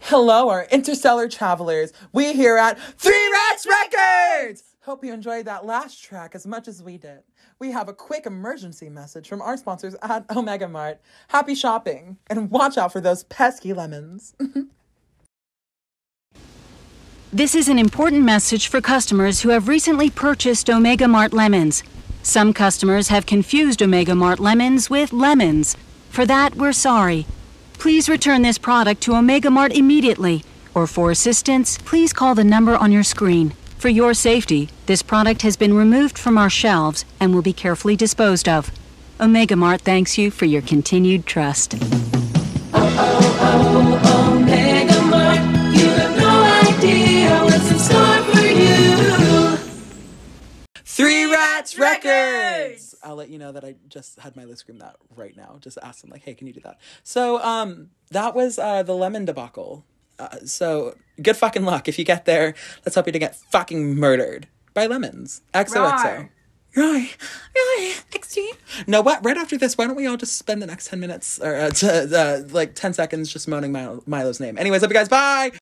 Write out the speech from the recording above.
Hello, our interstellar travelers. We here at Three Rats Records. Hope you enjoyed that last track as much as we did. We have a quick emergency message from our sponsors at Omega Mart. Happy shopping and watch out for those pesky lemons. This is an important message for customers who have recently purchased Omega Mart lemons. Some customers have confused Omega Mart lemons with lemons. For that, we're sorry. Please return this product to Omega Mart immediately, or for assistance, please call the number on your screen. For your safety, this product has been removed from our shelves and will be carefully disposed of. Omega Mart thanks you for your continued trust. Omega Mart, you have no idea what's in store for you. Three Rats Records. I'll let you know that I just had Milo scream that right now. Just ask them like, "Hey, can you do that?" So, um, that was uh the lemon debacle. Uh, so good fucking luck if you get there. Let's hope you don't get fucking murdered by lemons. XOXO. Right. Right, XG. No, what? Right after this, why don't we all just spend the next ten minutes or uh, t- uh, like ten seconds just moaning Milo- Milo's name? Anyways, love you guys. Bye.